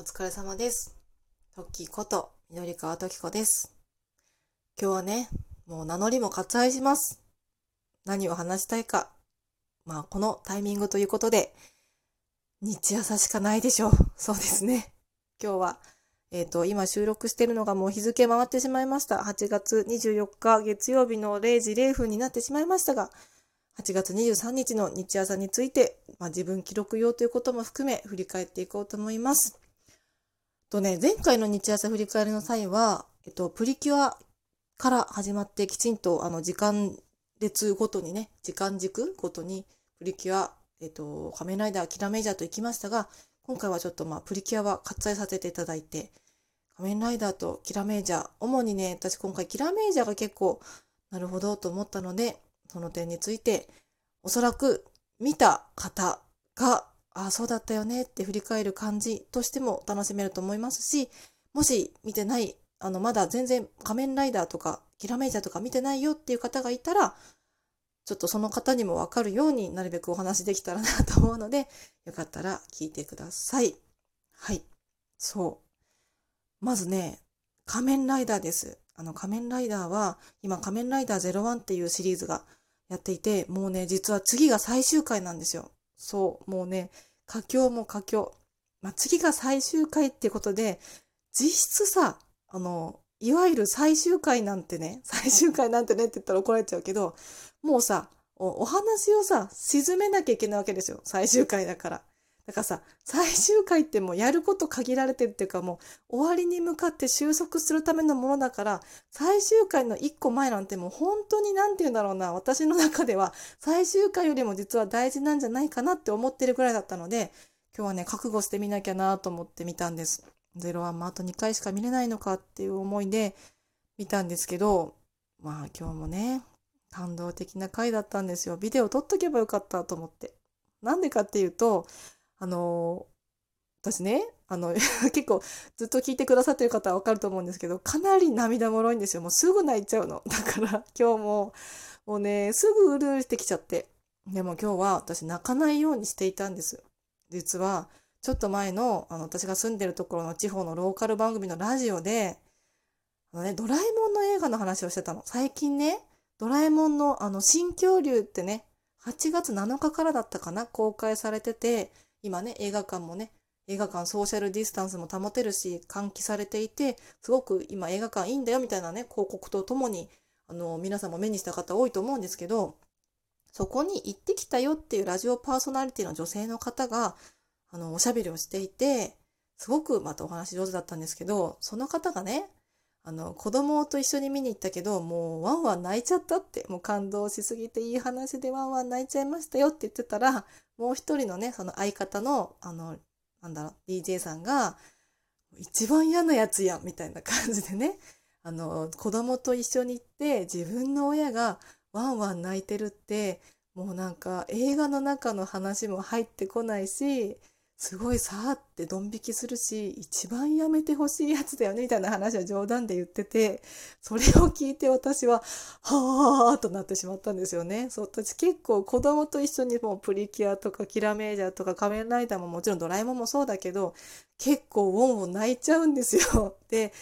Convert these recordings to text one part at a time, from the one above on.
お疲れ様です。トッキーこと、緑川トキコです。今日はね、もう名乗りも割愛します。何を話したいか。まあ、このタイミングということで、日朝しかないでしょう。そうですね。今日は、えっ、と、今収録してるのがもう日付回ってしまいました。8月24日月曜日の0時0分になってしまいましたが、8月23日の日朝について、まあ、自分記録用ということも含め振り返っていこうと思います。とね、前回の日朝振り返りの際は、えっと、プリキュアから始まってきちんとあの時間列ごとにね、時間軸ごとにプリキュア、えっと、仮面ライダー、キラメイジャーと行きましたが、今回はちょっとまあプリキュアは割愛させていただいて、仮面ライダーとキラメイジャー、主にね、私今回キラメイジャーが結構なるほどと思ったので、その点について、おそらく見た方が、ああ、そうだったよねって振り返る感じとしても楽しめると思いますし、もし見てない、あの、まだ全然仮面ライダーとか、キラメイジャーとか見てないよっていう方がいたら、ちょっとその方にもわかるようになるべくお話できたらなと思うので、よかったら聞いてください。はい。そう。まずね、仮面ライダーです。あの、仮面ライダーは、今仮面ライダー01っていうシリーズがやっていて、もうね、実は次が最終回なんですよ。そう、もうね、佳境も佳境。まあ、次が最終回ってことで、実質さ、あの、いわゆる最終回なんてね、最終回なんてねって言ったら怒られちゃうけど、もうさ、おお話をさ、沈めなきゃいけないわけですよ。最終回だから。だからさ、最終回ってもうやること限られてるっていうかもう終わりに向かって収束するためのものだから、最終回の一個前なんてもう本当になんて言うんだろうな、私の中では最終回よりも実は大事なんじゃないかなって思ってるぐらいだったので、今日はね、覚悟してみなきゃなと思って見たんです。ゼロワンもあと2回しか見れないのかっていう思いで見たんですけど、まあ今日もね、感動的な回だったんですよ。ビデオ撮っとけばよかったと思って。なんでかっていうと、あの私ね、あの、結構ずっと聞いてくださってる方はわかると思うんですけど、かなり涙もろいんですよ。もうすぐ泣いちゃうの。だから今日も、もうね、すぐうるうるしてきちゃって。でも今日は私泣かないようにしていたんです。実は、ちょっと前の、あの、私が住んでるところの地方のローカル番組のラジオで、あのね、ドラえもんの映画の話をしてたの。最近ね、ドラえもんのあの、新恐竜ってね、8月7日からだったかな、公開されてて、今ね、映画館もね、映画館ソーシャルディスタンスも保てるし、換気されていて、すごく今映画館いいんだよみたいなね、広告とともに、あの、皆さんも目にした方多いと思うんですけど、そこに行ってきたよっていうラジオパーソナリティの女性の方が、あの、おしゃべりをしていて、すごくまたお話上手だったんですけど、その方がね、あの、子供と一緒に見に行ったけど、もうワンワン泣いちゃったって、もう感動しすぎていい話でワンワン泣いちゃいましたよって言ってたら、もう一人のね、その相方の、あの、なんだろう、DJ さんが、一番嫌なやつや、みたいな感じでね、あの、子供と一緒に行って、自分の親がワンワン泣いてるって、もうなんか映画の中の話も入ってこないし、すごいさーってドン引きするし、一番やめてほしいやつだよね、みたいな話は冗談で言ってて、それを聞いて私は、はーっとなってしまったんですよね。そう、私結構子供と一緒にもうプリキュアとかキラメイジャーとか仮面ライダーももちろんドラえもんもそうだけど、結構ウォンウォン泣いちゃうんですよ。で、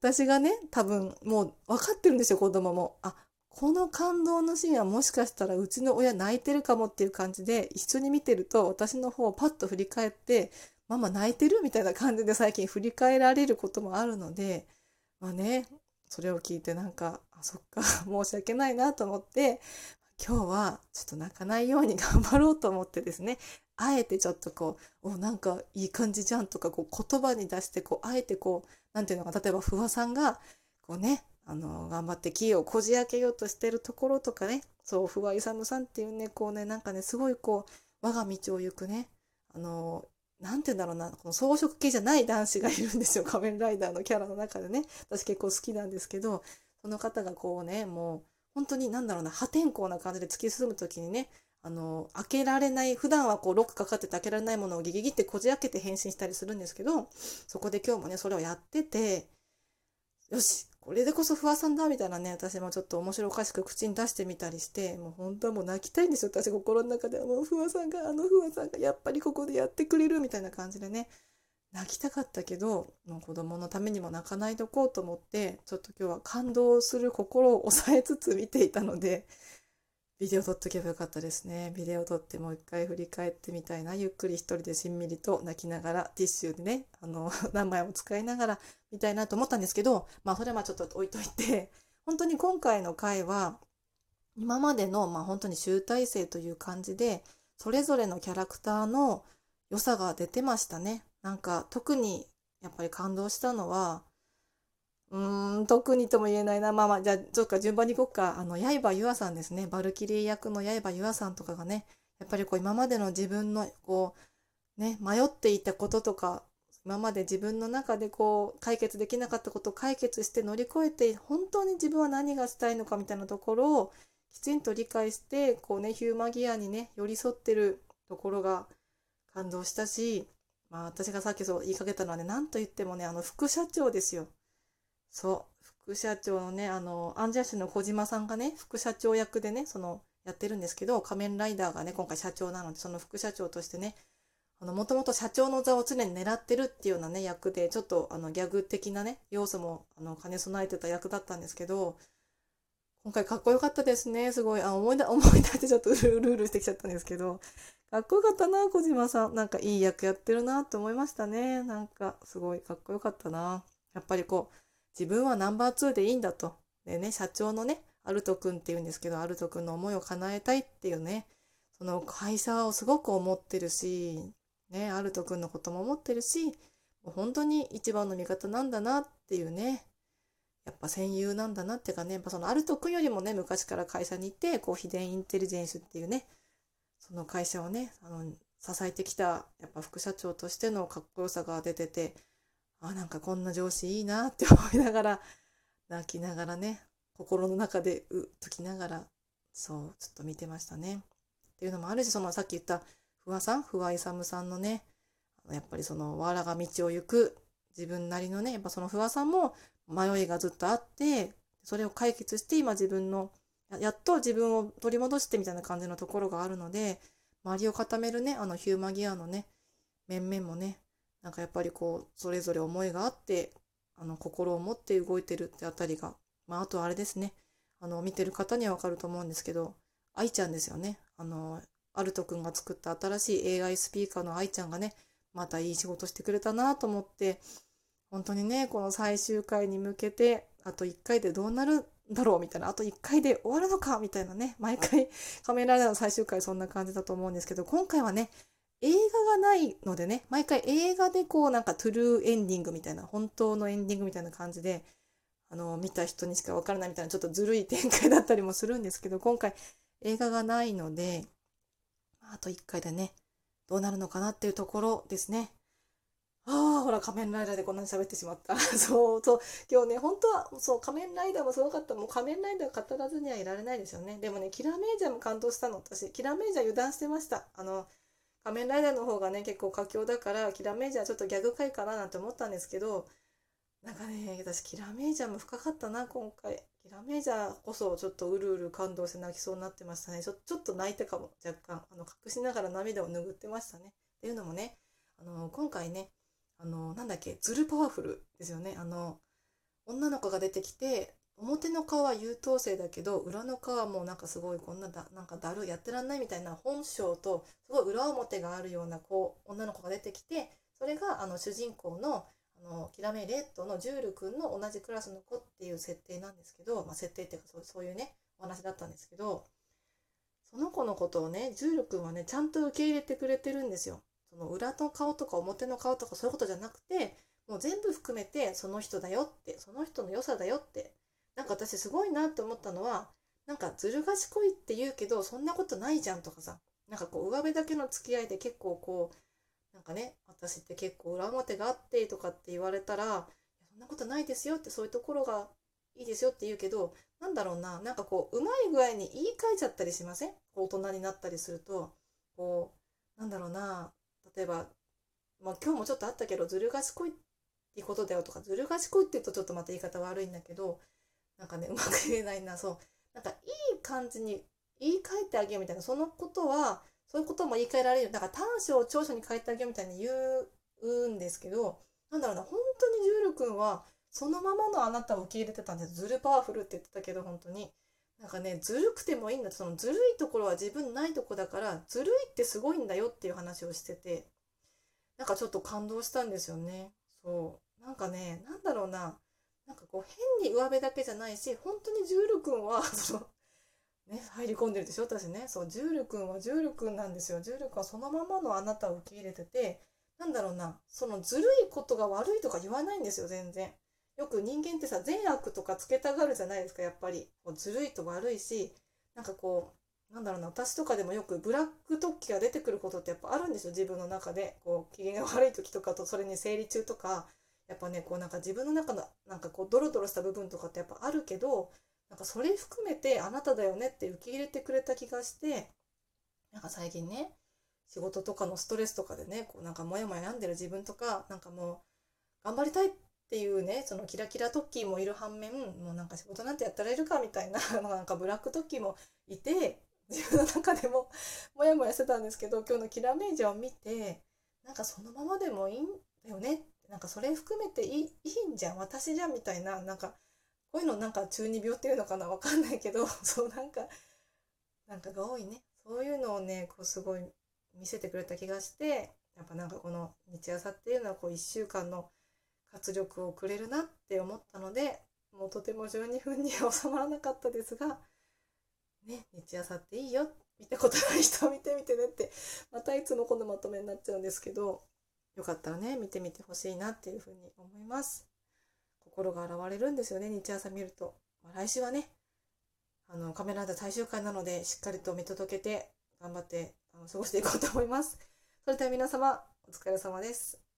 私がね、多分もう分かってるんですよ、子供も。あ、この感動のシーンはもしかしたらうちの親泣いてるかもっていう感じで一緒に見てると私の方をパッと振り返ってママ泣いてるみたいな感じで最近振り返られることもあるのでまあねそれを聞いてなんかあそっか 申し訳ないなと思って今日はちょっと泣かないように頑張ろうと思ってですねあえてちょっとこうおなんかいい感じじゃんとかこう言葉に出してこうあえてこうなんていうのか例えば不破さんがこうねあの、頑張ってキーをこじ開けようとしてるところとかね、そう、不破勇さんっていうね、こうね、なんかね、すごいこう、我が道を行くね、あの、なんて言うんだろうな、この装飾系じゃない男子がいるんですよ、仮面ライダーのキャラの中でね。私結構好きなんですけど、その方がこうね、もう、本当になんだろうな、破天荒な感じで突き進む時にね、あの、開けられない、普段はこう、ロックかかってて開けられないものをギギギってこじ開けて変身したりするんですけど、そこで今日もね、それをやってて、よし、これでこそ不破さんだみたいなね、私もちょっと面白おかしく口に出してみたりして、もう本当はもう泣きたいんですよ、私心の中では。もう不破さんが、あの不破さんがやっぱりここでやってくれるみたいな感じでね、泣きたかったけどもう子供のためにも泣かないとこうと思ってちょっと今日は感動する心を抑えつつ見ていたのでビデオ撮っとけばよかったですね。ビデオ撮ってもう一回振り返ってみたいな。ゆっくり一人でしんみりと泣きながらティッシュでねあの何枚も使いながら見たいなと思ったんですけどまあそれはちょっと置いといて本当に今回の回は今までのまあ本当に集大成という感じでそれぞれのキャラクターの良さが出てましたね。なんか特にやっぱり感動したのはうん特にとも言えないな。まあまあじゃあちょっと順番にいこうか。あの刃優愛さんですね。バルキリー役の刃優愛さんとかがねやっぱりこう今までの自分のこうね迷っていたこととか今まで自分の中でこう解決できなかったことを解決して乗り越えて本当に自分は何がしたいのかみたいなところをきちんと理解してこうねヒューマギアにね寄り添ってるところが感動したしまあ私がさっきそう言いかけたのはね、何と言ってもね、あの副社長ですよ。そう、副社長のね、あの、アンジャッシュの小島さんがね、副社長役でね、その、やってるんですけど、仮面ライダーがね、今回社長なので、その副社長としてね、あの、もともと社長の座を常に狙ってるっていうようなね、役で、ちょっと、あの、ギャグ的なね、要素も、あの、兼ね備えてた役だったんですけど、今回かっこよかったですね。すごい。あ、思い出、思い出してちょっとうるうるしてきちゃったんですけど、かっこよかったな、小島さん。なんかいい役やってるなって思いましたね。なんかすごいかっこよかったな。やっぱりこう、自分はナンバー2でいいんだと。でね、社長のね、アルト君って言うんですけど、アルト君の思いを叶えたいっていうね、その会社をすごく思ってるし、ね、アルト君のことも思ってるし、もう本当に一番の味方なんだなっていうね、やっぱ戦友なんだなっていうかね、やっぱそのアルト君よりもね、昔から会社にいて、こう、秘伝インテリジェンスっていうね、その会社をねあの支えてきたやっぱ副社長としてのかっこよさが出ててあなんかこんな上司いいなって思いながら泣きながらね心の中でうっときながらそうちょっと見てましたね。っていうのもあるしそのさっき言った不破さん不破勇さんのねやっぱりそのわらが道を行く自分なりのねやっぱその不破さんも迷いがずっとあってそれを解決して今自分のやっと自分を取り戻してみたいな感じのところがあるので、周りを固めるね、あのヒューマギアのね、面々もね、なんかやっぱりこう、それぞれ思いがあって、あの、心を持って動いてるってあたりが、まあ、あとあれですね、あの、見てる方にはわかると思うんですけど、愛ちゃんですよね。あの、アルト君が作った新しい AI スピーカーの愛ちゃんがね、またいい仕事してくれたなと思って、本当にね、この最終回に向けて、あと1回でどうなるだろうみたいな、あと1回で終わるのかみたいなね、毎回 仮面ライダーの最終回そんな感じだと思うんですけど、今回はね、映画がないのでね、毎回映画でこうなんかトゥルーエンディングみたいな、本当のエンディングみたいな感じで、あの、見た人にしかわからないみたいなちょっとずるい展開だったりもするんですけど、今回映画がないので、あと1回でね、どうなるのかなっていうところですね。ああ、ほら、仮面ライダーでこんなに喋ってしまった。そうそう。今日ね、本当は、そう、仮面ライダーもすごかった。もう仮面ライダー語らずにはいられないですよね。でもね、キラメイジャーも感動したの、私。キラメイジャー油断してました。あの、仮面ライダーの方がね、結構佳境だから、キラメイジャーちょっとギャグ回かななんて思ったんですけど、なんかね、私、キラメイジャーも深かったな、今回。キラメイジャーこそ、ちょっとうるうる感動して泣きそうになってましたね。ちょちょっと泣いたかも、若干。あの、隠しながら涙を拭ってましたね。っていうのもね、あの、今回ね、あの、なんだっけ、ズルパワフルですよね。あの、女の子が出てきて、表の顔は優等生だけど、裏の顔はもうなんかすごいこんなだ、なんかだるやってらんないみたいな本性と、すごい裏表があるようなこう、女の子が出てきて、それがあの主人公の、あの、キラメレッドのジュール君の同じクラスの子っていう設定なんですけど、まあ、設定っていうかそうそういうね、お話だったんですけど、その子のことをね、ジュール君はね、ちゃんと受け入れてくれてるんですよ。その裏の顔とか表の顔とかそういうことじゃなくてもう全部含めてその人だよってその人の良さだよってなんか私すごいなって思ったのはなんかずる賢いって言うけどそんなことないじゃんとかさ。なんかこう上辺だけの付き合いで結構こうなんかね私って結構裏表があってとかって言われたらそんなことないですよってそういうところがいいですよって言うけどなんだろうななんかこううまい具合に言い換えちゃったりしません？大人になったりすると。こうなんだろうな例えば、まあ、今日もちょっとあったけどずる賢いってことだよとかずる賢いって言うとちょっとまた言い方悪いんだけどなんかねうまく言えないなそうなんかいい感じに言い換えてあげようみたいなそのことはそういうことも言い換えられるだから短所を長所に変えてあげようみたいに言うんですけど、なんだろうな、本当にジュール君は、そのままのあなたを受け入れてたんです。ずるパワフルって言ってたけど、本当に。なんかね、ずるくてもいいんだ。そのずるいところは自分ないとこだから、ずるいってすごいんだよっていう話をしてて、なんかちょっと感動したんですよね。そう。なんかね、なんだろうな。なんかこう変に上辺だけじゃないし、本当にジュール君は、その、ね、入り込んでるでしょ？私ね。そう、ジュール君はジュール君なんですよ。ジュール君はそのままのあなたを受け入れてて、なんだろうな、そのずるいことが悪いとか言わないんですよ、全然。よく人間ってさ、善悪とかつけたがるじゃないですか、やっぱり。こうずるいと悪いし、なんかこう、なんだろうな、私とかでもよくブラック突起が出てくることってやっぱあるんですよ、自分の中で。こう、機嫌が悪い時とかと、それに生理中とか、やっぱね、こうなんか自分の中の、なんかこう、ドロドロした部分とかってやっぱあるけど、なんかそれ含めてあなただよねって受け入れてくれた気がして、なんか最近ね、仕事とかのストレスとかでね、こうなんかモヤモヤ病んでる自分とか、なんかもう頑張りたいっていうね、そのキラキラトッキーもいる反面、もうなんか仕事なんてやったらいるかみたいな、なんかブラックトッキーもいて、自分の中でも モヤモヤしてたんですけど、今日のキラメージを見て、なんかそのままでもいいんだよね。なんかそれ含めていいいいんじゃん、私じゃんみたいな、なんかこういうのなんか中二病っていうのかなわかんないけど、そうなんか、なんかが多いね。そういうのをね、こうすごい見せてくれた気がしてやっぱなんかこの日朝っていうのはこう1週間の活力をくれるなって思ったのでもうとても12分に収まらなかったですがね日朝っていいよ見たことない人見てみてねってまたいつもこのまとめになっちゃうんですけどよかったらね見てみてほしいなっていうふうに思います心が洗われるんですよね日朝見ると、まあ、来週はねあのカメラで最終回なのでしっかりと見届けて頑張ってあの過ごしていこうと思います。それでは皆様、お疲れ様です。